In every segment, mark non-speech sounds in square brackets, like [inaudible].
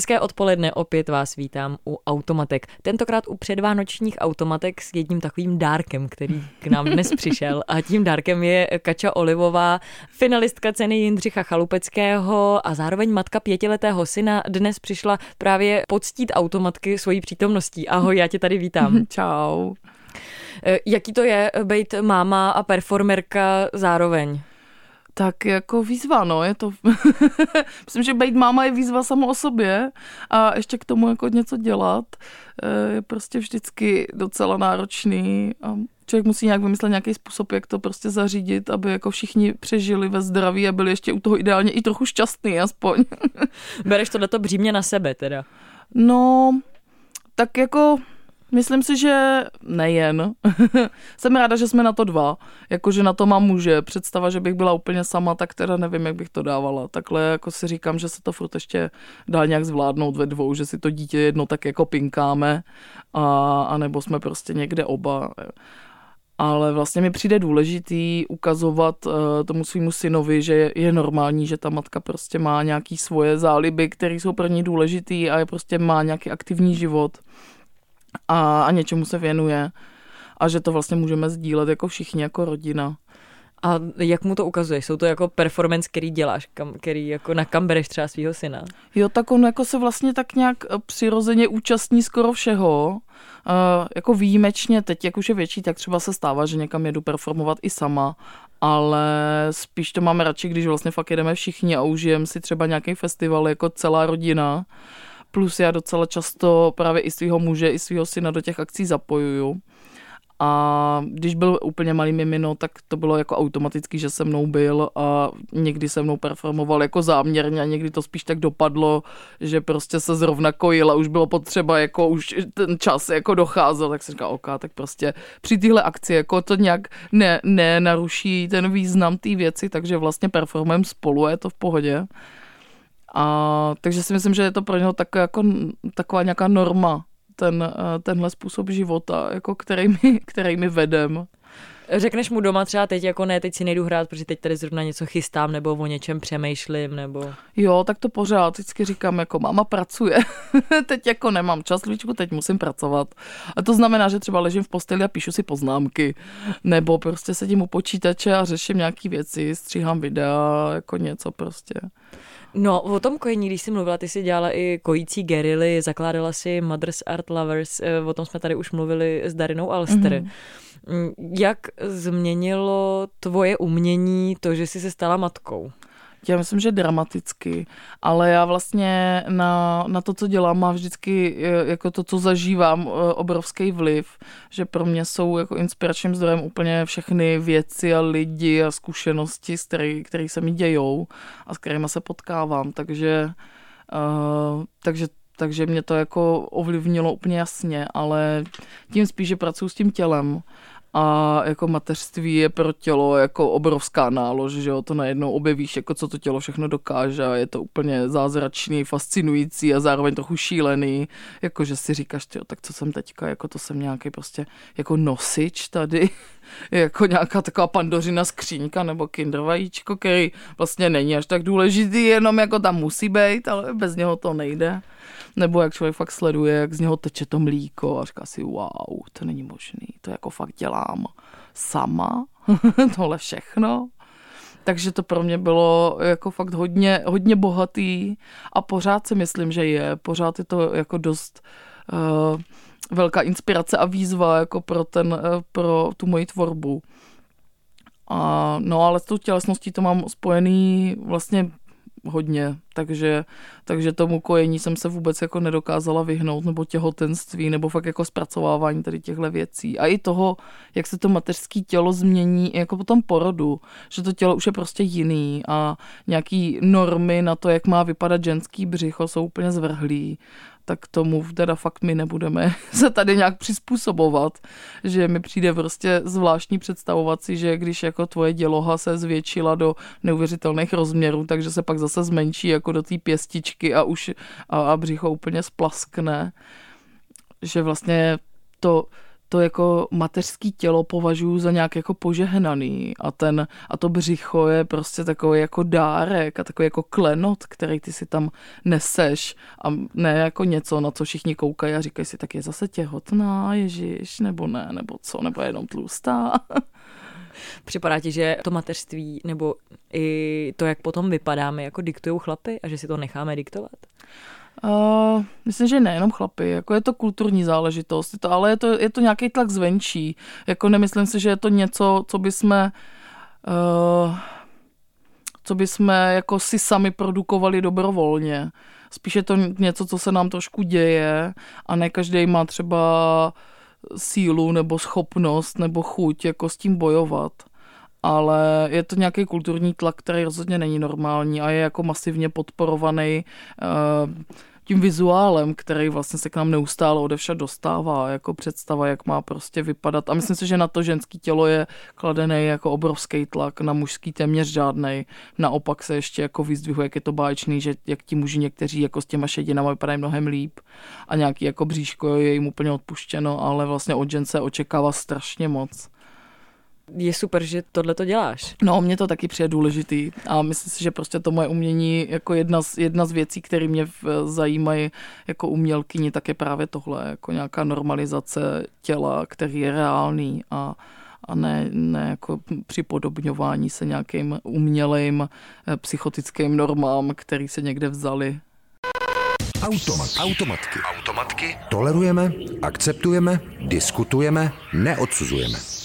Hezké odpoledne, opět vás vítám u Automatek. Tentokrát u předvánočních automatek s jedním takovým dárkem, který k nám dnes [laughs] přišel. A tím dárkem je Kača Olivová, finalistka ceny Jindřicha Chalupeckého a zároveň matka pětiletého syna. Dnes přišla právě poctít automatky svojí přítomností. Ahoj, já tě tady vítám. [laughs] Čau. Eh, Jaký to je být máma a performerka zároveň? Tak jako výzva, no, je to... [laughs] Myslím, že být máma je výzva samo o sobě a ještě k tomu jako něco dělat eh, je prostě vždycky docela náročný a člověk musí nějak vymyslet nějaký způsob, jak to prostě zařídit, aby jako všichni přežili ve zdraví a byli ještě u toho ideálně i trochu šťastný aspoň. Bereš tohleto břímě na sebe teda. No, tak jako myslím si, že nejen. [laughs] Jsem ráda, že jsme na to dva. Jakože na to mám muže. Představa, že bych byla úplně sama, tak teda nevím, jak bych to dávala. Takhle jako si říkám, že se to furt ještě dá nějak zvládnout ve dvou, že si to dítě jedno tak jako pinkáme a, a nebo jsme prostě někde oba. Ale vlastně mi přijde důležitý ukazovat uh, tomu svýmu synovi, že je, je normální, že ta matka prostě má nějaký svoje záliby, které jsou pro ní důležitý a je prostě má nějaký aktivní život a, a něčemu se věnuje a že to vlastně můžeme sdílet jako všichni, jako rodina. A jak mu to ukazuješ? Jsou to jako performance, který děláš, kam, který jako na kam bereš třeba svého syna? Jo, tak on jako se vlastně tak nějak eh, přirozeně účastní skoro všeho. Uh, jako výjimečně teď, jak už je větší, tak třeba se stává, že někam jedu performovat i sama, ale spíš to máme radši, když vlastně fakt jedeme všichni a užijeme si třeba nějaký festival jako celá rodina. Plus já docela často právě i svého muže, i svého syna do těch akcí zapojuju. A když byl úplně malý mimino, tak to bylo jako automaticky, že se mnou byl a někdy se mnou performoval jako záměrně a někdy to spíš tak dopadlo, že prostě se zrovna kojil a už bylo potřeba, jako už ten čas jako docházel, tak jsem říkal, OK, tak prostě při téhle akci jako to nějak ne, ne naruší ten význam té věci, takže vlastně performujeme spolu, je to v pohodě. A takže si myslím, že je to pro něho tak, jako, taková nějaká norma, ten, eh, tenhle způsob života, jako který, my, [laughs] který my vedem. Řekneš mu doma třeba teď jako ne, teď si nejdu hrát, protože teď tady zrovna něco chystám, nebo o něčem přemýšlím, nebo... Jo, tak to pořád vždycky říkám, jako máma pracuje. [laughs] teď jako nemám čas, Líčku, teď musím pracovat. A to znamená, že třeba ležím v posteli a píšu si poznámky. Nebo prostě sedím u počítače a řeším nějaký věci, stříhám videa, jako něco prostě. No, o tom kojení, když jsi mluvila, ty jsi dělala i kojící gerily, zakládala si Mothers Art Lovers, eh, o tom jsme tady už mluvili s Darinou Alster. Mm-hmm. Jak změnilo tvoje umění to, že jsi se stala matkou? Já myslím, že dramaticky, ale já vlastně na, na to, co dělám, mám vždycky eh, jako to, co zažívám, eh, obrovský vliv, že pro mě jsou jako inspiračním zdrojem úplně všechny věci a lidi a zkušenosti, které který se mi dějou a s kterými se potkávám, takže, uh, takže takže mě to jako ovlivnilo úplně jasně, ale tím spíš, že pracuji s tím tělem a jako mateřství je pro tělo jako obrovská nálož, že jo, to najednou objevíš, jako co to tělo všechno dokáže a je to úplně zázračný, fascinující a zároveň trochu šílený, jako že si říkáš, tyjo, tak co jsem teďka, jako to jsem nějaký prostě jako nosič tady, jako nějaká taková pandořina skříňka nebo kinder vajíčko, který vlastně není až tak důležitý, jenom jako tam musí být, ale bez něho to nejde. Nebo jak člověk fakt sleduje, jak z něho teče to mlíko a říká si, wow, to není možný, to jako fakt dělám sama, [laughs] tohle všechno. Takže to pro mě bylo jako fakt hodně, hodně bohatý a pořád si myslím, že je. Pořád je to jako dost uh, velká inspirace a výzva jako pro, ten, uh, pro tu moji tvorbu. A, no ale s tou tělesností to mám spojený vlastně hodně, takže, takže tomu kojení jsem se vůbec jako nedokázala vyhnout, nebo těhotenství, nebo fakt jako zpracovávání tady těchto věcí. A i toho, jak se to mateřské tělo změní jako po tom porodu, že to tělo už je prostě jiný a nějaký normy na to, jak má vypadat ženský břicho, jsou úplně zvrhlý tak tomu teda fakt my nebudeme [laughs] se tady nějak přizpůsobovat, že mi přijde prostě zvláštní představovat si, že když jako tvoje děloha se zvětšila do neuvěřitelných rozměrů, takže se pak zase zmenší jako do té pěstičky a už a, a břicho úplně splaskne. že vlastně to, to jako mateřský tělo považuji za nějak jako požehnaný a, ten, a to břicho je prostě takový jako dárek a takový jako klenot, který ty si tam neseš a ne jako něco, na co všichni koukají a říkají si, tak je zase těhotná, ježiš, nebo ne, nebo co, nebo jenom tlustá. [laughs] Připadá ti, že to mateřství nebo i to, jak potom vypadáme, jako diktují chlapy a že si to necháme diktovat? Uh, myslím, že nejenom chlapy, jako je to kulturní záležitost, je to, ale je to, je to nějaký tlak zvenčí. Jako nemyslím si, že je to něco, co by jsme uh, co by jsme jako si sami produkovali dobrovolně. Spíš je to něco, co se nám trošku děje a ne každý má třeba sílu nebo schopnost nebo chuť jako s tím bojovat. Ale je to nějaký kulturní tlak, který rozhodně není normální a je jako masivně podporovaný uh, tím vizuálem, který vlastně se k nám neustále odevšad dostává, jako představa, jak má prostě vypadat. A myslím si, že na to ženský tělo je kladený jako obrovský tlak, na mužský téměř žádný. Naopak se ještě jako vyzdvihuje, jak je to báječný, že jak ti muži někteří jako s těma šedinama vypadají mnohem líp a nějaký jako bříško je jim úplně odpuštěno, ale vlastně od žen se očekává strašně moc je super, že tohle to děláš. No, mě to taky přijde důležitý a myslím si, že prostě to moje umění jako jedna z, jedna z věcí, které mě zajímají jako umělkyni, tak je právě tohle, jako nějaká normalizace těla, který je reálný a a ne, ne jako připodobňování se nějakým umělým eh, psychotickým normám, který se někde vzali. Automat. Automatky. Automatky. Tolerujeme, akceptujeme, diskutujeme, neodsuzujeme.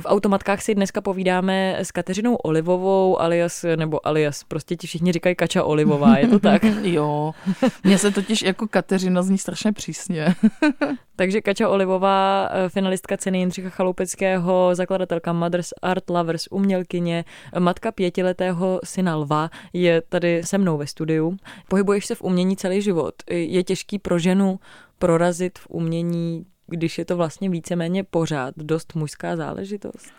V automatkách si dneska povídáme s Kateřinou Olivovou, alias, nebo alias, prostě ti všichni říkají Kača Olivová, je to tak? [laughs] jo, mně se totiž jako Kateřina zní strašně přísně. [laughs] Takže Kača Olivová, eh, finalistka ceny Jindřicha Chaloupeckého, zakladatelka Mothers Art Lovers, umělkyně, matka pětiletého syna Lva, je tady se mnou ve studiu. Pohybuješ se v umění celý život. Je těžký pro ženu prorazit v umění když je to vlastně víceméně pořád dost mužská záležitost?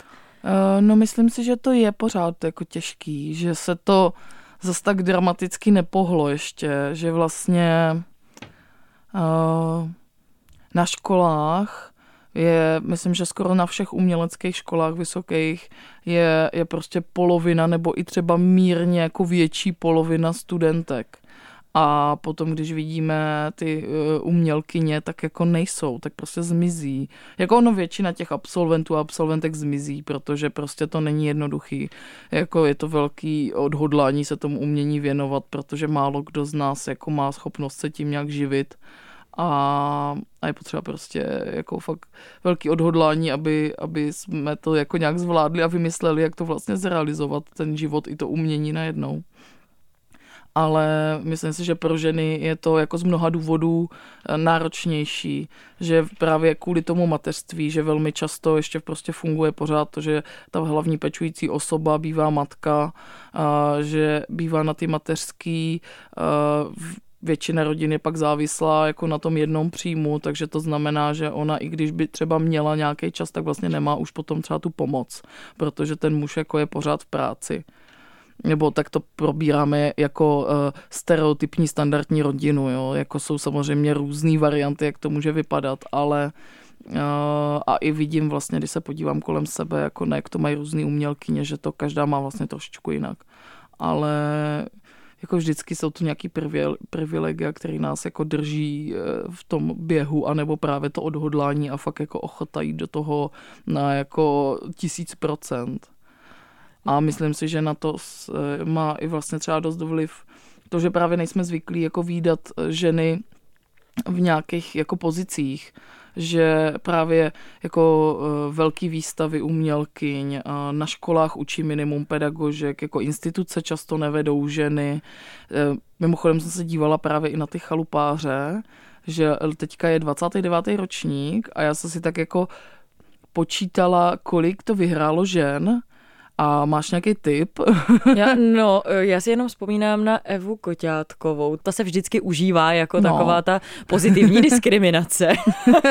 Uh, no myslím si, že to je pořád jako těžký, že se to zase tak dramaticky nepohlo ještě, že vlastně uh, na školách je, myslím, že skoro na všech uměleckých školách vysokých je, je prostě polovina nebo i třeba mírně jako větší polovina studentek a potom, když vidíme ty uh, umělkyně, tak jako nejsou, tak prostě zmizí. Jako ono většina těch absolventů a absolventek zmizí, protože prostě to není jednoduchý. Jako je to velký odhodlání se tomu umění věnovat, protože málo kdo z nás jako má schopnost se tím nějak živit. A, a je potřeba prostě jako fakt velký odhodlání, aby, aby jsme to jako nějak zvládli a vymysleli, jak to vlastně zrealizovat, ten život i to umění najednou ale myslím si, že pro ženy je to jako z mnoha důvodů eh, náročnější, že právě kvůli tomu mateřství, že velmi často ještě prostě funguje pořád to, že ta hlavní pečující osoba bývá matka, že bývá na ty mateřský většina rodin je pak závislá jako na tom jednom příjmu, takže to znamená, že ona i když by třeba měla nějaký čas, tak vlastně nemá už potom třeba tu pomoc, protože ten muž jako je pořád v práci nebo tak to probíráme jako uh, stereotypní standardní rodinu, jo? jako jsou samozřejmě různé varianty, jak to může vypadat, ale uh, a i vidím vlastně, když se podívám kolem sebe, jako ne, jak to mají různý umělkyně, že to každá má vlastně trošičku jinak. Ale jako vždycky jsou to nějaký privilegia, který nás jako drží eh, v tom běhu, anebo právě to odhodlání a fakt jako ochota jít do toho na jako tisíc procent. A myslím si, že na to eh, má i vlastně třeba dost vliv to, že právě nejsme zvyklí jako výdat eh, ženy v nějakých jako pozicích, že právě jako eh, velký výstavy umělkyň, na školách učí minimum pedagožek, jako instituce často nevedou ženy. Mimochodem jsem se dívala právě i na ty chalupáře, že teďka je 29. ročník a já jsem si tak jako počítala, kolik to vyhrálo žen a máš nějaký tip? [laughs] já, [laughs] no, já si jenom vzpomínám na Evu Koťátkovou. Ta se vždycky užívá jako no. taková ta pozitivní diskriminace.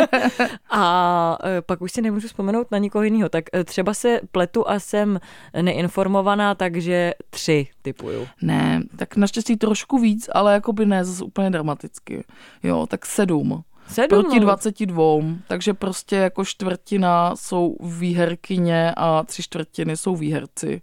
[laughs] a e, pak už si nemůžu vzpomenout na nikoho jiného. Tak e, třeba se pletu a jsem neinformovaná, takže tři typuju. Ne, tak naštěstí trošku víc, ale jako by ne zase úplně dramaticky. Jo, tak sedm. Sedm, proti no. 22, takže prostě jako čtvrtina jsou výherkyně a tři čtvrtiny jsou výherci.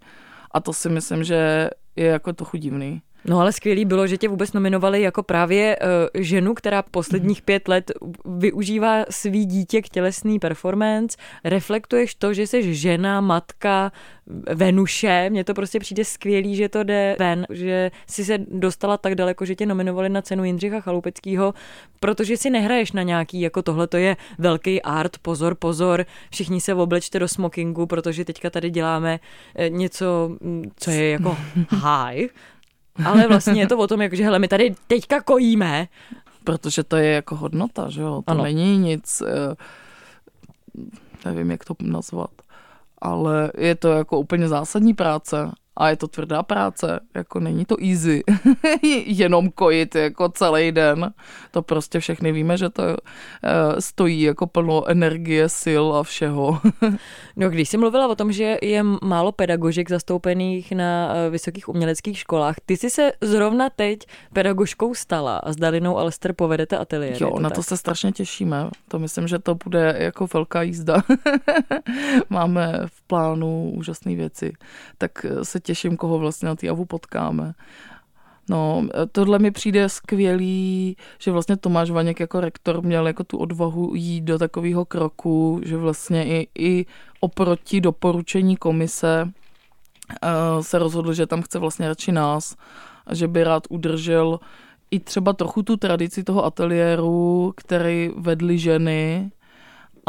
A to si myslím, že je jako trochu divný. No ale skvělý bylo, že tě vůbec nominovali jako právě uh, ženu, která posledních pět let využívá svý dítě k tělesný performance. Reflektuješ to, že jsi žena, matka, Venuše. Mně to prostě přijde skvělý, že to jde ven, že si se dostala tak daleko, že tě nominovali na cenu Jindřicha Chalupeckého, protože si nehraješ na nějaký, jako tohle to je velký art, pozor, pozor, všichni se oblečte do smokingu, protože teďka tady děláme eh, něco, mm, co je jako [laughs] high, ale vlastně je to o tom, jako, že hele, my tady teďka kojíme. Protože to je jako hodnota, že jo? To ano. není nic, eh, nevím, jak to nazvat, ale je to jako úplně zásadní práce a je to tvrdá práce, jako není to easy, [laughs] jenom kojit jako celý den. To prostě všechny víme, že to uh, stojí jako plno energie, sil a všeho. [laughs] no, když jsi mluvila o tom, že je málo pedagožek zastoupených na uh, vysokých uměleckých školách, ty jsi se zrovna teď pedagožkou stala a s Dalinou Alster povedete ateliér. Jo, to na tak? to se strašně těšíme. To myslím, že to bude jako velká jízda. [laughs] Máme v plánu úžasné věci. Tak se těším, koho vlastně na té avu potkáme. No, tohle mi přijde skvělý, že vlastně Tomáš Vaněk jako rektor měl jako tu odvahu jít do takového kroku, že vlastně i, i oproti doporučení komise uh, se rozhodl, že tam chce vlastně radši nás a že by rád udržel i třeba trochu tu tradici toho ateliéru, který vedly ženy,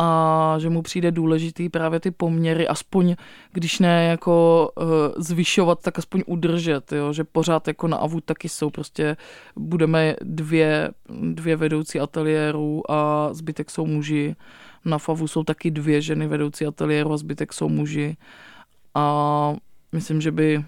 a že mu přijde důležitý právě ty poměry, aspoň když ne jako uh, zvyšovat, tak aspoň udržet, jo? že pořád jako na AVU taky jsou prostě, budeme dvě, dvě vedoucí ateliéru a zbytek jsou muži. Na FAVu jsou taky dvě ženy vedoucí ateliéru a zbytek jsou muži. A myslím, že by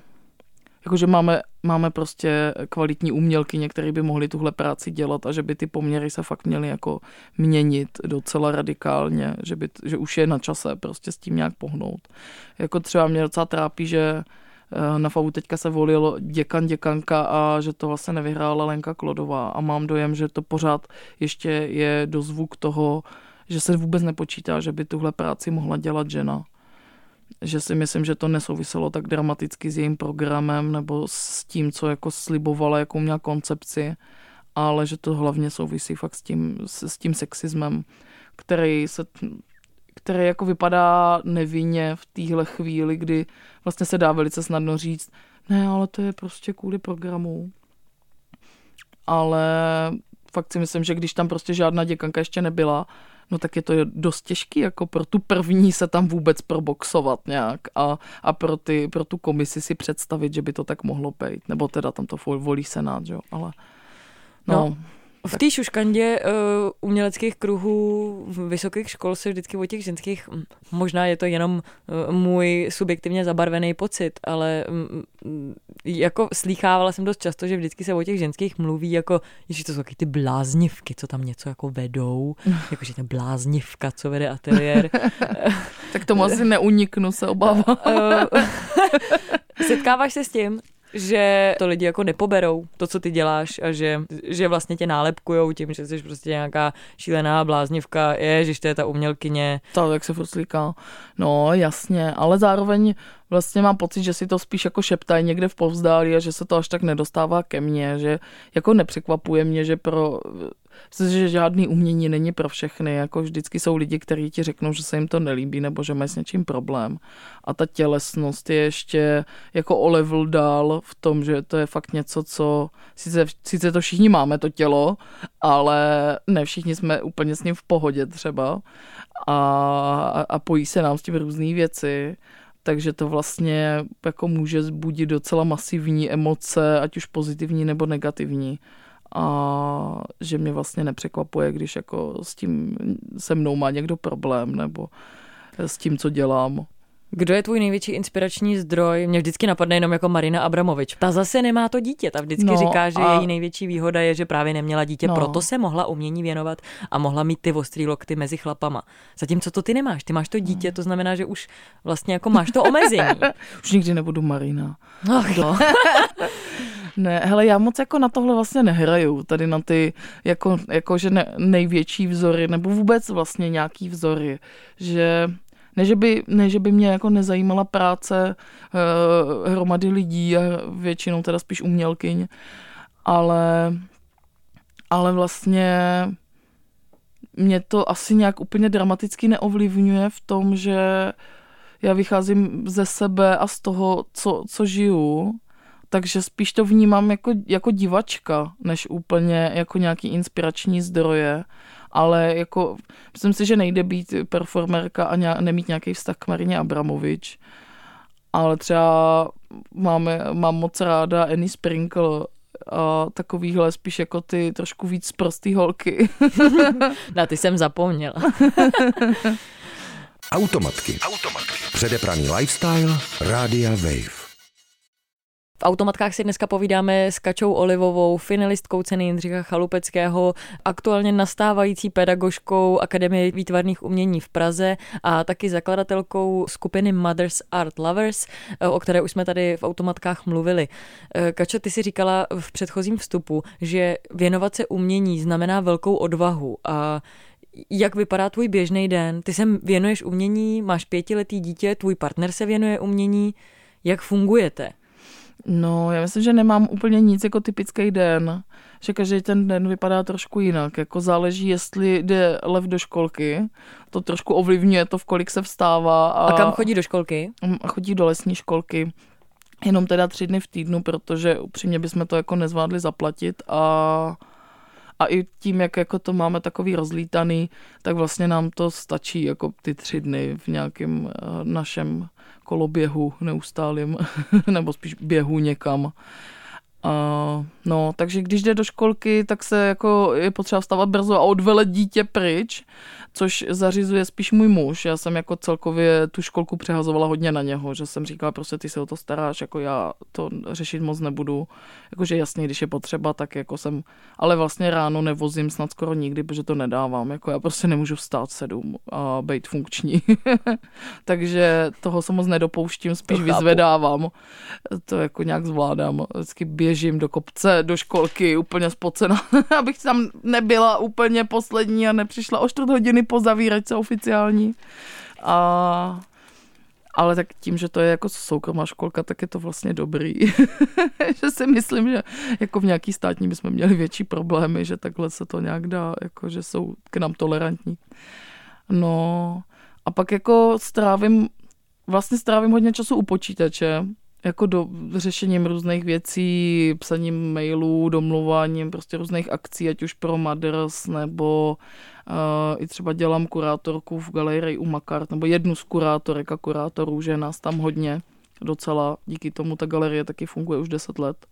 jakože máme, máme prostě kvalitní umělky, některé by mohly tuhle práci dělat a že by ty poměry se fakt měly jako měnit docela radikálně, že, by, že už je na čase prostě s tím nějak pohnout. Jako třeba mě docela trápí, že eh, na FAU teďka se volil děkan, děkanka a že to vlastně nevyhrála Lenka Klodová a mám dojem, že to pořád ještě je dozvuk toho, že se vůbec nepočítá, že by tuhle práci mohla dělat žena že si myslím, že to nesouviselo tak dramaticky s jejím programem nebo s tím, co jako slibovala, jakou měla koncepci, ale že to hlavně souvisí fakt s tím, s, s tím sexismem, který se který jako vypadá nevinně v téhle chvíli, kdy vlastně se dá velice snadno říct, ne, ale to je prostě kvůli programu. Ale fakt si myslím, že když tam prostě žádná děkanka ještě nebyla, no tak je to dost těžký jako pro tu první se tam vůbec proboxovat nějak a, a pro, ty, pro tu komisi si představit, že by to tak mohlo být, nebo teda tam to volí senát, jo, ale no, no v té šuškandě uh, uměleckých kruhů vysokých škol se vždycky o těch ženských, možná je to jenom uh, můj subjektivně zabarvený pocit, ale um, jako slýchávala jsem dost často, že vždycky se o těch ženských mluví jako, že to jsou taky ty bláznivky, co tam něco jako vedou, [laughs] jakože ta bláznivka, co vede ateliér. [laughs] tak tomu asi neuniknu, se obávám. [laughs] Setkáváš se s tím, že to lidi jako nepoberou, to, co ty děláš a že, že vlastně tě nálepkujou tím, že jsi prostě nějaká šílená bláznivka, je, že to je ta umělkyně. To, jak se furt slíká. No, jasně, ale zároveň vlastně mám pocit, že si to spíš jako šeptají někde v povzdálí a že se to až tak nedostává ke mně, že jako nepřekvapuje mě, že pro že žádný umění není pro všechny, jako vždycky jsou lidi, kteří ti řeknou, že se jim to nelíbí nebo že mají s něčím problém. A ta tělesnost je ještě jako o level dál v tom, že to je fakt něco, co sice, sice to všichni máme, to tělo, ale ne všichni jsme úplně s ním v pohodě třeba a, a pojí se nám s tím různé věci takže to vlastně jako může zbudit docela masivní emoce, ať už pozitivní nebo negativní a že mě vlastně nepřekvapuje, když jako s tím se mnou má někdo problém nebo s tím, co dělám. Kdo je tvůj největší inspirační zdroj? Mě vždycky napadne jenom jako Marina Abramovič. Ta zase nemá to dítě, ta vždycky no, říká, že a... její největší výhoda je, že právě neměla dítě, no. proto se mohla umění věnovat a mohla mít ty ostrý lokty mezi chlapama. Zatímco to ty nemáš, ty máš to dítě, to znamená, že už vlastně jako máš to omezení. [laughs] už nikdy nebudu Marina. Ach, no. [laughs] Ne, hele, já moc jako na tohle vlastně nehraju, tady na ty jako, jako že ne, největší vzory, nebo vůbec vlastně nějaký vzory, že ne, že by, ne, že by mě jako nezajímala práce uh, hromady lidí a většinou teda spíš umělkyň, ale, ale vlastně mě to asi nějak úplně dramaticky neovlivňuje v tom, že já vycházím ze sebe a z toho, co, co žiju takže spíš to vnímám jako, jako divačka, než úplně jako nějaký inspirační zdroje. Ale jako, myslím si, že nejde být performerka a nějak, nemít nějaký vztah k Marině Abramovič. Ale třeba máme, mám moc ráda Annie Sprinkle a takovýhle spíš jako ty trošku víc prostý holky. [laughs] Na ty jsem zapomněla. Automatky. Automatky. Předepraný lifestyle. Rádia Wave. V automatkách si dneska povídáme s Kačou Olivovou, finalistkou ceny Jindřicha Chalupeckého, aktuálně nastávající pedagožkou Akademie výtvarných umění v Praze a taky zakladatelkou skupiny Mothers Art Lovers, o které už jsme tady v automatkách mluvili. Kačo, ty si říkala v předchozím vstupu, že věnovat se umění znamená velkou odvahu a jak vypadá tvůj běžný den? Ty se věnuješ umění, máš pětiletý dítě, tvůj partner se věnuje umění. Jak fungujete? No, já myslím, že nemám úplně nic jako typický den, že každý ten den vypadá trošku jinak. Jako záleží, jestli jde lev do školky, to trošku ovlivňuje to, v kolik se vstává. A, a kam chodí do školky? Mm, chodí do lesní školky. Jenom teda tři dny v týdnu, protože upřímně bychom to jako nezvládli zaplatit a a i tím, jak jako to máme takový rozlítaný, tak vlastně nám to stačí jako ty tři dny v nějakém uh, našem koloběhu neustálým, [laughs] nebo spíš běhu někam. Uh, no, takže když jde do školky, tak se jako je potřeba vstávat brzo a odvelet dítě pryč, což zařizuje spíš můj muž. Já jsem jako celkově tu školku přehazovala hodně na něho, že jsem říkala, prostě ty se o to staráš, jako já to řešit moc nebudu. Jakože jasně, když je potřeba, tak jako jsem, ale vlastně ráno nevozím snad skoro nikdy, protože to nedávám. Jako já prostě nemůžu vstát sedm a být funkční. [laughs] takže toho se moc nedopouštím, spíš vyzvedávám. To jako nějak zvládám. Vždycky běžím do kopce, do školky, úplně spocena, [laughs] abych tam nebyla úplně poslední a nepřišla o čtvrt hodiny po zavíračce oficiální. A ale tak tím, že to je jako soukromá školka, tak je to vlastně dobrý. [laughs] že si myslím, že jako v nějaký státní bychom měli větší problémy, že takhle se to nějak dá, jako že jsou k nám tolerantní. No a pak jako strávím, vlastně strávím hodně času u počítače, jako do řešením různých věcí, psaním mailů, domluváním prostě různých akcí, ať už pro Mothers, nebo uh, i třeba dělám kurátorku v galerii u Makart, nebo jednu z kurátorek a kurátorů, že nás tam hodně docela, díky tomu ta galerie taky funguje už 10 let.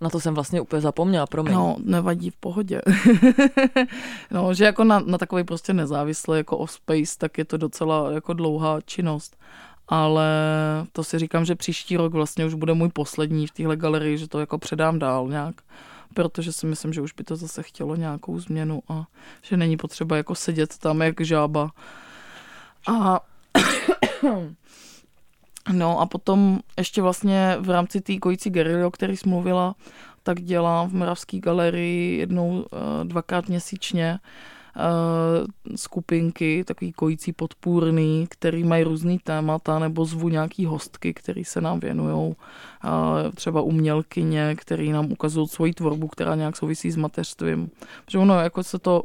Na to jsem vlastně úplně zapomněla, promiň. No, nevadí v pohodě. [laughs] no, že jako na, na takový prostě nezávislý jako off-space, tak je to docela jako dlouhá činnost ale to si říkám, že příští rok vlastně už bude můj poslední v téhle galerii, že to jako předám dál nějak, protože si myslím, že už by to zase chtělo nějakou změnu a že není potřeba jako sedět tam jak žába. A [coughs] no a potom ještě vlastně v rámci té kojící galerie, o který jsi mluvila, tak dělám v Moravské galerii jednou, eh, dvakrát měsíčně Eh, skupinky, takový kojící podpůrný, který mají různý témata, nebo zvu nějaký hostky, který se nám věnují, eh, třeba umělkyně, který nám ukazují svoji tvorbu, která nějak souvisí s mateřstvím. Protože ono, jako se to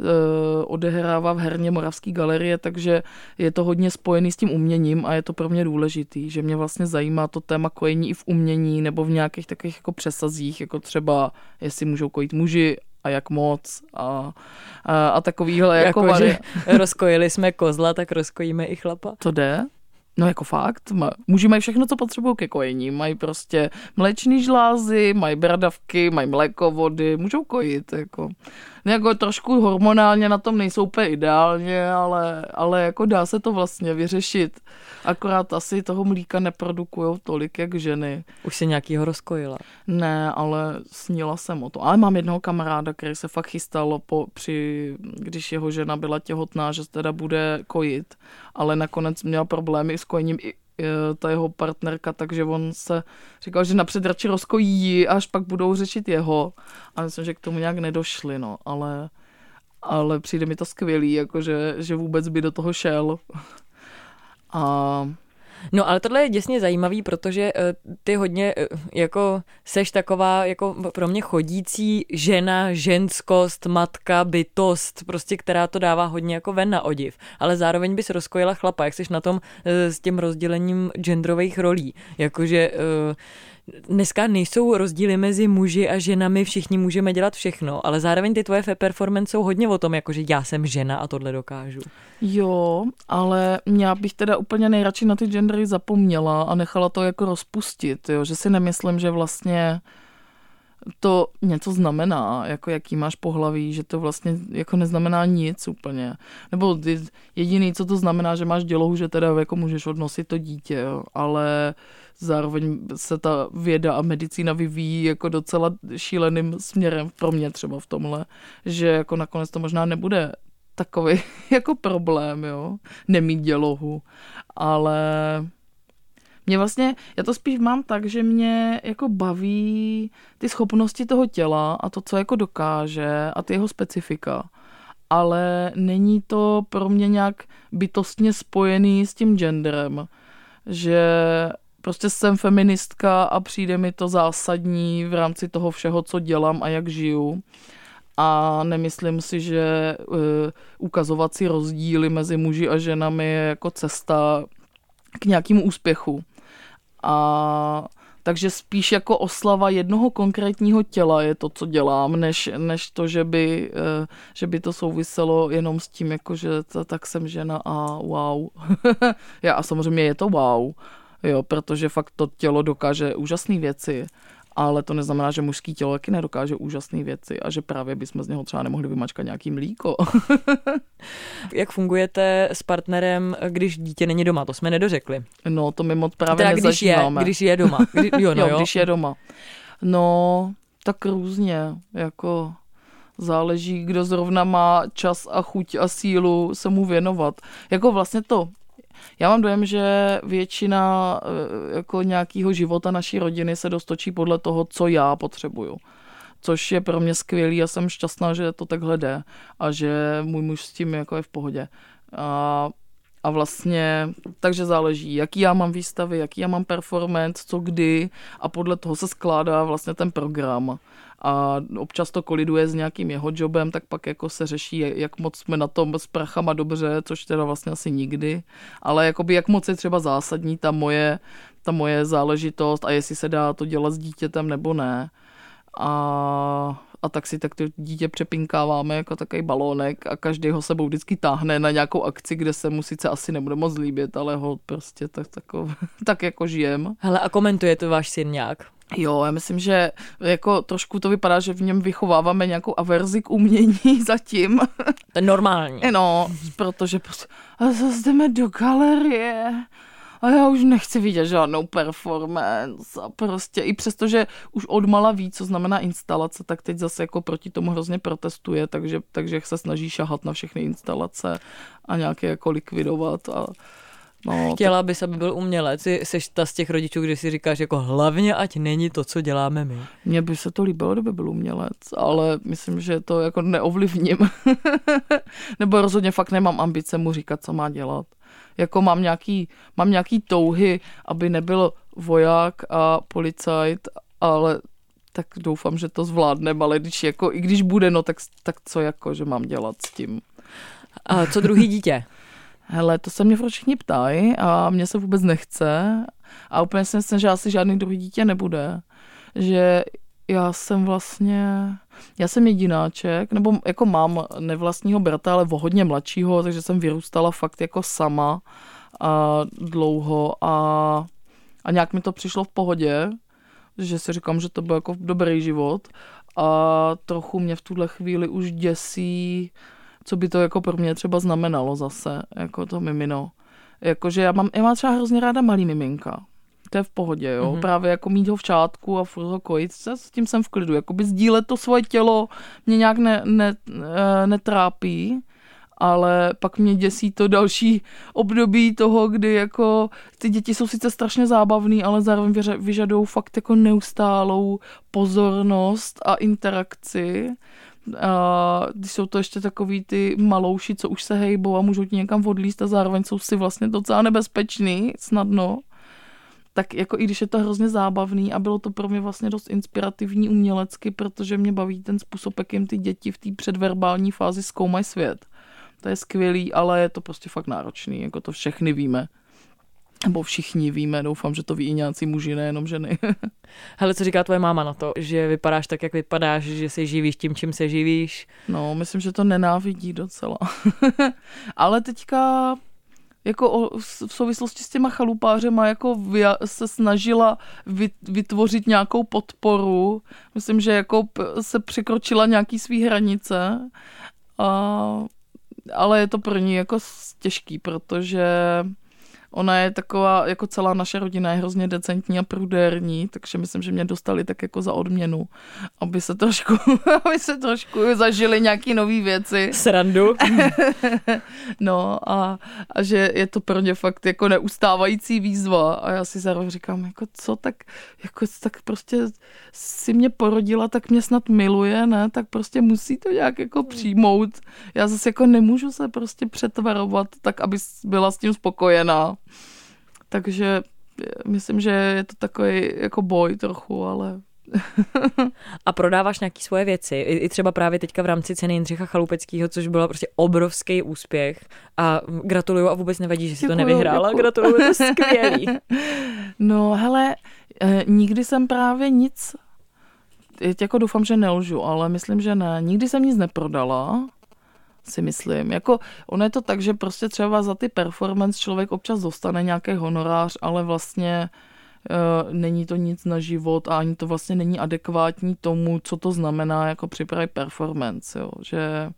eh, odehrává v herně Moravské galerie, takže je to hodně spojený s tím uměním a je to pro mě důležitý, že mě vlastně zajímá to téma kojení i v umění nebo v nějakých takových jako přesazích, jako třeba jestli můžou kojit muži a jak moc a, a, a takovýhle jako, jako že [laughs] rozkojili jsme kozla, tak rozkojíme i chlapa. To jde? No jako fakt, muži mají všechno, co potřebují ke kojení. Mají prostě mléčný žlázy, mají bradavky, mají mlékovody, můžou kojit. Jako. No, jako trošku hormonálně na tom nejsou úplně ideálně, ale, ale jako dá se to vlastně vyřešit. Akorát asi toho mlíka neprodukují tolik, jak ženy. Už se nějakýho rozkojila? Ne, ale snila jsem o to. Ale mám jednoho kamaráda, který se fakt chystal, po, při, když jeho žena byla těhotná, že teda bude kojit, ale nakonec měl problémy s kojením i ta jeho partnerka, takže on se říkal, že napřed radši rozkojí, až pak budou řešit jeho. A myslím, že k tomu nějak nedošli, no, ale, ale přijde mi to skvělý, jakože, že vůbec by do toho šel. [laughs] A No ale tohle je děsně zajímavý, protože eh, ty hodně eh, jako seš taková jako pro mě chodící žena, ženskost, matka, bytost, prostě která to dává hodně jako ven na odiv. Ale zároveň bys rozkojila chlapa, jak jsi na tom eh, s tím rozdělením genderových rolí. Jakože dneska nejsou rozdíly mezi muži a ženami, všichni můžeme dělat všechno, ale zároveň ty tvoje performance jsou hodně o tom, jakože já jsem žena a tohle dokážu. Jo, ale já bych teda úplně nejradši na ty gendery zapomněla a nechala to jako rozpustit, jo, že si nemyslím, že vlastně to něco znamená, jako jaký máš pohlaví, že to vlastně jako neznamená nic úplně. Nebo jediný, co to znamená, že máš dělohu, že teda jako můžeš odnosit to dítě, jo. ale zároveň se ta věda a medicína vyvíjí jako docela šíleným směrem pro mě třeba v tomhle, že jako nakonec to možná nebude takový [laughs] jako problém, jo, nemít dělohu, ale mě vlastně, já to spíš mám tak, že mě jako baví ty schopnosti toho těla a to, co jako dokáže a ty jeho specifika. Ale není to pro mě nějak bytostně spojený s tím genderem, že prostě jsem feministka a přijde mi to zásadní v rámci toho všeho, co dělám a jak žiju. A nemyslím si, že uh, ukazovací rozdíly mezi muži a ženami je jako cesta k nějakému úspěchu. A takže spíš jako oslava jednoho konkrétního těla je to, co dělám, než, než to, že by, eh, že by to souviselo jenom s tím, jako že tak jsem žena a wow. [laughs] Já, a samozřejmě je to wow, jo, protože fakt to tělo dokáže úžasné věci ale to neznamená, že mužský tělo taky nedokáže úžasné věci a že právě bychom z něho třeba nemohli vymačkat nějaký mlíko. [laughs] Jak fungujete s partnerem, když dítě není doma? To jsme nedořekli. No, to my moc právě teda, když je, když je doma. [laughs] Kdy, jo, no, jo, jo, když je doma. No, tak různě, jako záleží, kdo zrovna má čas a chuť a sílu se mu věnovat. Jako vlastně to já mám dojem, že většina eh, jako nějakého života naší rodiny se dostočí podle toho, co já potřebuju. Což je pro mě skvělý a jsem šťastná, že to takhle jde a že můj muž s tím jako je v pohodě. A a vlastně, takže záleží, jaký já mám výstavy, jaký já mám performance, co kdy a podle toho se skládá vlastně ten program a občas to koliduje s nějakým jeho jobem, tak pak jako se řeší, jak moc jsme na tom s prachama dobře, což teda vlastně asi nikdy, ale jakoby jak moc je třeba zásadní ta moje, ta moje záležitost a jestli se dá to dělat s dítětem nebo ne. A a tak si tak to dítě přepinkáváme jako takový balónek a každý ho sebou vždycky táhne na nějakou akci, kde se mu sice asi nebude moc líbit, ale ho prostě tak, tak, [laughs] tak jako žijem. Hele a komentuje to váš syn nějak? Jo, já myslím, že jako trošku to vypadá, že v něm vychováváme nějakou averzi k umění [laughs] zatím. To je normální. No, protože prostě, a zase jdeme do galerie a já už nechci vidět žádnou performance a prostě i přesto, že už odmala ví, co znamená instalace, tak teď zase jako proti tomu hrozně protestuje, takže, takže se snaží šahat na všechny instalace a nějaké jako likvidovat a No, Chtěla bys, aby byl umělec. Jsi ta z těch rodičů, kdy si říkáš, jako hlavně ať není to, co děláme my. Mně by se to líbilo, kdyby byl umělec, ale myslím, že to jako neovlivním. [laughs] Nebo rozhodně fakt nemám ambice mu říkat, co má dělat. Jako mám nějaký, mám nějaký touhy, aby nebyl voják a policajt, ale tak doufám, že to zvládne, ale když jako, i když bude, no tak, tak co jako, že mám dělat s tím. A co druhý dítě? [laughs] Hele, to se mě všichni ptají a mě se vůbec nechce a úplně si myslím, že asi žádný druhý dítě nebude. Že já jsem vlastně, já jsem jedináček, nebo jako mám nevlastního brata, ale o hodně mladšího, takže jsem vyrůstala fakt jako sama a dlouho a, a nějak mi to přišlo v pohodě, že si říkám, že to byl jako dobrý život a trochu mě v tuhle chvíli už děsí, co by to jako pro mě třeba znamenalo zase, jako to mimino. Jakože já mám, já mám třeba hrozně ráda malý miminka. To je v pohodě, jo. Mm-hmm. Právě jako mít ho v čátku a furt ho kojit, s tím jsem v klidu. Jakoby sdílet to svoje tělo mě nějak ne, ne, ne, netrápí ale pak mě děsí to další období toho, kdy jako ty děti jsou sice strašně zábavný, ale zároveň vyžadují fakt jako neustálou pozornost a interakci. A když jsou to ještě takový ty malouši, co už se hejbou a můžou ti někam odlíst a zároveň jsou si vlastně docela nebezpečný, snadno, tak jako i když je to hrozně zábavný a bylo to pro mě vlastně dost inspirativní umělecky, protože mě baví ten způsob, jakým ty děti v té předverbální fázi zkoumají svět. To je skvělý, ale je to prostě fakt náročný, jako to všechny víme. Nebo všichni víme, doufám, že to ví i nějací muži, nejenom ženy. [laughs] Hele, co říká tvoje máma na to, že vypadáš tak, jak vypadáš, že se živíš tím, čím se živíš? No, myslím, že to nenávidí docela. [laughs] Ale teďka jako o, v souvislosti s těma chalupářema jako se snažila vytvořit nějakou podporu. Myslím, že jako se překročila nějaký svý hranice. A, ale je to pro ní jako těžký, protože Ona je taková, jako celá naše rodina je hrozně decentní a prudérní, takže myslím, že mě dostali tak jako za odměnu, aby se trošku, [laughs] aby se trošku zažili nějaký nové věci. Srandu. [laughs] no a, a, že je to pro ně fakt jako neustávající výzva a já si zároveň říkám, jako co, tak, jako tak prostě si mě porodila, tak mě snad miluje, ne, tak prostě musí to nějak jako přijmout. Já zase jako nemůžu se prostě přetvarovat tak, aby byla s tím spokojená. Takže myslím, že je to takový jako boj trochu, ale a prodáváš nějaké svoje věci, i třeba právě teďka v rámci ceny Jindřicha Chalupeckého, což byl prostě obrovský úspěch a gratuluju a vůbec nevadí, že jsi děkuju, to nevyhrála, děkuju. gratuluju, to skvělý. [laughs] No hele, eh, nikdy jsem právě nic, jako doufám, že nelžu, ale myslím, že ne, nikdy jsem nic neprodala, si myslím. Jako, ono je to tak, že prostě třeba za ty performance člověk občas dostane nějaký honorář, ale vlastně uh, není to nic na život a ani to vlastně není adekvátní tomu, co to znamená jako připravit performance, jo. že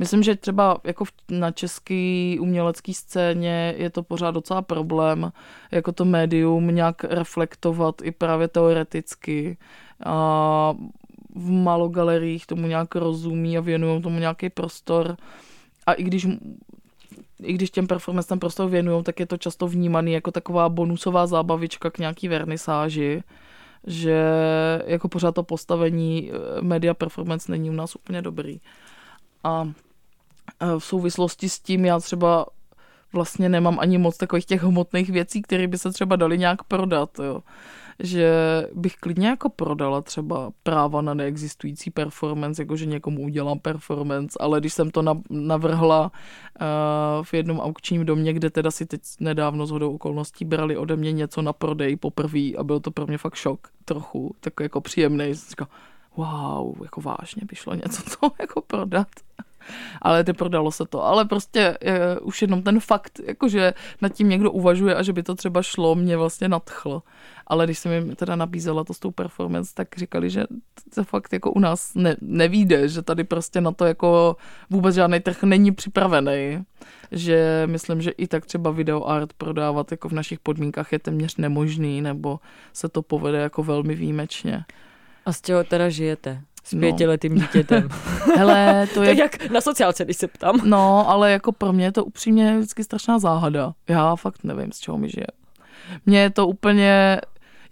Myslím, že třeba jako na české umělecké scéně je to pořád docela problém, jako to médium nějak reflektovat i právě teoreticky. A v malogaleriích tomu nějak rozumí a věnují tomu nějaký prostor. A i když i když těm performance ten prostor věnují, tak je to často vnímaný jako taková bonusová zábavička k nějaký vernisáži, že jako pořád to postavení eh, media performance není u nás úplně dobrý. A v souvislosti s tím já třeba vlastně nemám ani moc takových těch hmotných věcí, které by se třeba dali nějak prodat. Jo že bych klidně jako prodala třeba práva na neexistující performance, jakože někomu udělám performance, ale když jsem to navrhla uh, v jednom aukčním domě, kde teda si teď nedávno z hodou okolností brali ode mě něco na prodej poprvé a byl to pro mě fakt šok trochu, tak jako příjemný. Říkal, wow, jako vážně by šlo něco [laughs] to jako prodat ale neprodalo se to. Ale prostě je, už jenom ten fakt, jakože nad tím někdo uvažuje a že by to třeba šlo, mě vlastně nadchlo. Ale když jsem jim teda nabízela to s tou performance, tak říkali, že to fakt jako u nás ne, nevíde, že tady prostě na to jako vůbec žádný trh není připravený. Že myslím, že i tak třeba video art prodávat jako v našich podmínkách je téměř nemožný, nebo se to povede jako velmi výjimečně. A z čeho teda žijete? S no. pětiletým dítětem. [laughs] Hele, to je... to jak na sociálce, když se ptám. No, ale jako pro mě je to upřímně vždycky strašná záhada. Já fakt nevím, z čeho mi žije. Mně je to úplně,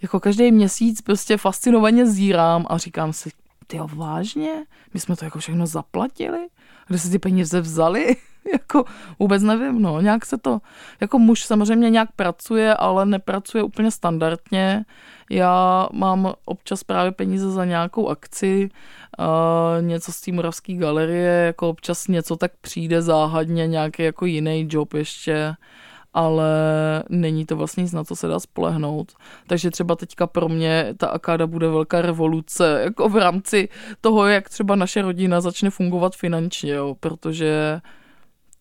jako každý měsíc prostě fascinovaně zírám a říkám si, ty vážně? My jsme to jako všechno zaplatili? Kde se ty peníze vzali? [laughs] jako vůbec nevím, no, nějak se to, jako muž samozřejmě nějak pracuje, ale nepracuje úplně standardně. Já mám občas právě peníze za nějakou akci, uh, něco z té Moravské galerie, jako občas něco tak přijde záhadně, nějaký jako jiný job ještě, ale není to vlastně nic, na co se dá spolehnout. Takže třeba teďka pro mě ta akáda bude velká revoluce, [laughs] jako v rámci toho, jak třeba naše rodina začne fungovat finančně, jo, protože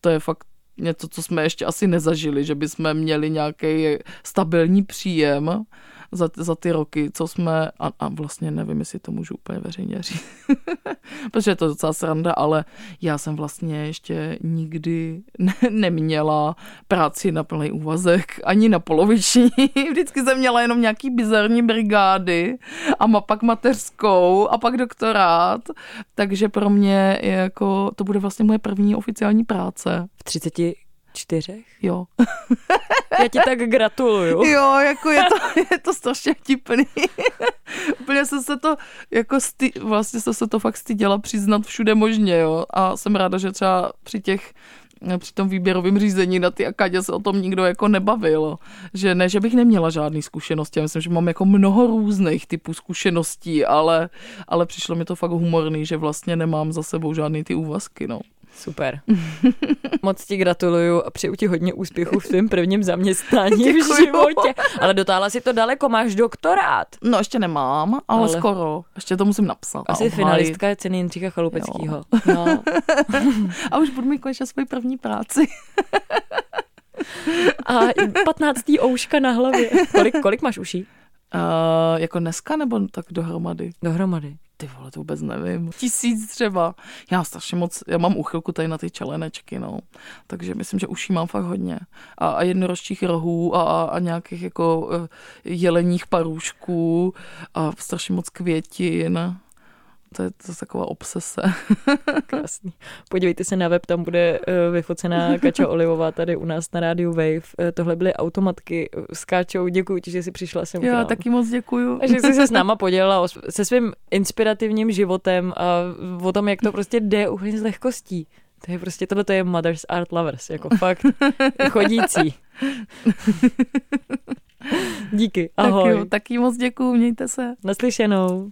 to je fakt něco, co jsme ještě asi nezažili, že bychom měli nějaký stabilní příjem za, za ty roky, co jsme, a, a vlastně nevím, jestli to můžu úplně veřejně říct, [laughs] protože je to docela sranda, ale já jsem vlastně ještě nikdy ne, neměla práci na plný úvazek, ani na poloviční. [laughs] Vždycky jsem měla jenom nějaký bizarní brigády a ma, pak mateřskou a pak doktorát, takže pro mě je jako, to bude vlastně moje první oficiální práce. V 30 čtyřech? Jo. [laughs] Já ti tak gratuluju. Jo, jako je to, je to strašně vtipný. [laughs] Úplně jsem se to, jako sty, vlastně jsem se to fakt styděla přiznat všude možně, jo. A jsem ráda, že třeba při těch při tom výběrovém řízení na ty akadě se o tom nikdo jako nebavil. Že ne, že bych neměla žádný zkušenosti. Já myslím, že mám jako mnoho různých typů zkušeností, ale, ale přišlo mi to fakt humorný, že vlastně nemám za sebou žádný ty úvazky, no. Super. [laughs] Moc ti gratuluju a přeju ti hodně úspěchů v tvém prvním zaměstnání Děkuju. v životě. Ale dotáhla si to daleko, máš doktorát. No ještě nemám, ale, ale... skoro. Ještě to musím napsat. Asi finalistka ceny Jindřicha Chalupeckýho. No. [laughs] a už budu mít konečně svoji první práci. a 15. ouška na hlavě. Kolik, kolik máš uší? Uh, jako dneska nebo tak dohromady? Dohromady. Ty vole, to vůbec nevím. Tisíc třeba. Já strašně moc, já mám uchylku tady na ty čelenečky, no. Takže myslím, že uší mám fakt hodně. A, a jednorožčích rohů a, a nějakých jako uh, jeleních parůšků a strašně moc květin to je, to taková obsese. [laughs] Krásný. Podívejte se na web, tam bude uh, vyfocená Kača Olivová tady u nás na rádiu Wave. Uh, tohle byly automatky s Káčou. Děkuji ti, že jsi přišla sem. Já taky moc děkuju. A že jsi se s náma [laughs] podělila se svým inspirativním životem a o tom, jak to prostě jde úplně s lehkostí. To je prostě, tohle to je Mother's Art Lovers, jako [laughs] fakt chodící. Díky, ahoj. Tak jo, taky moc děkuju, mějte se. Naslyšenou.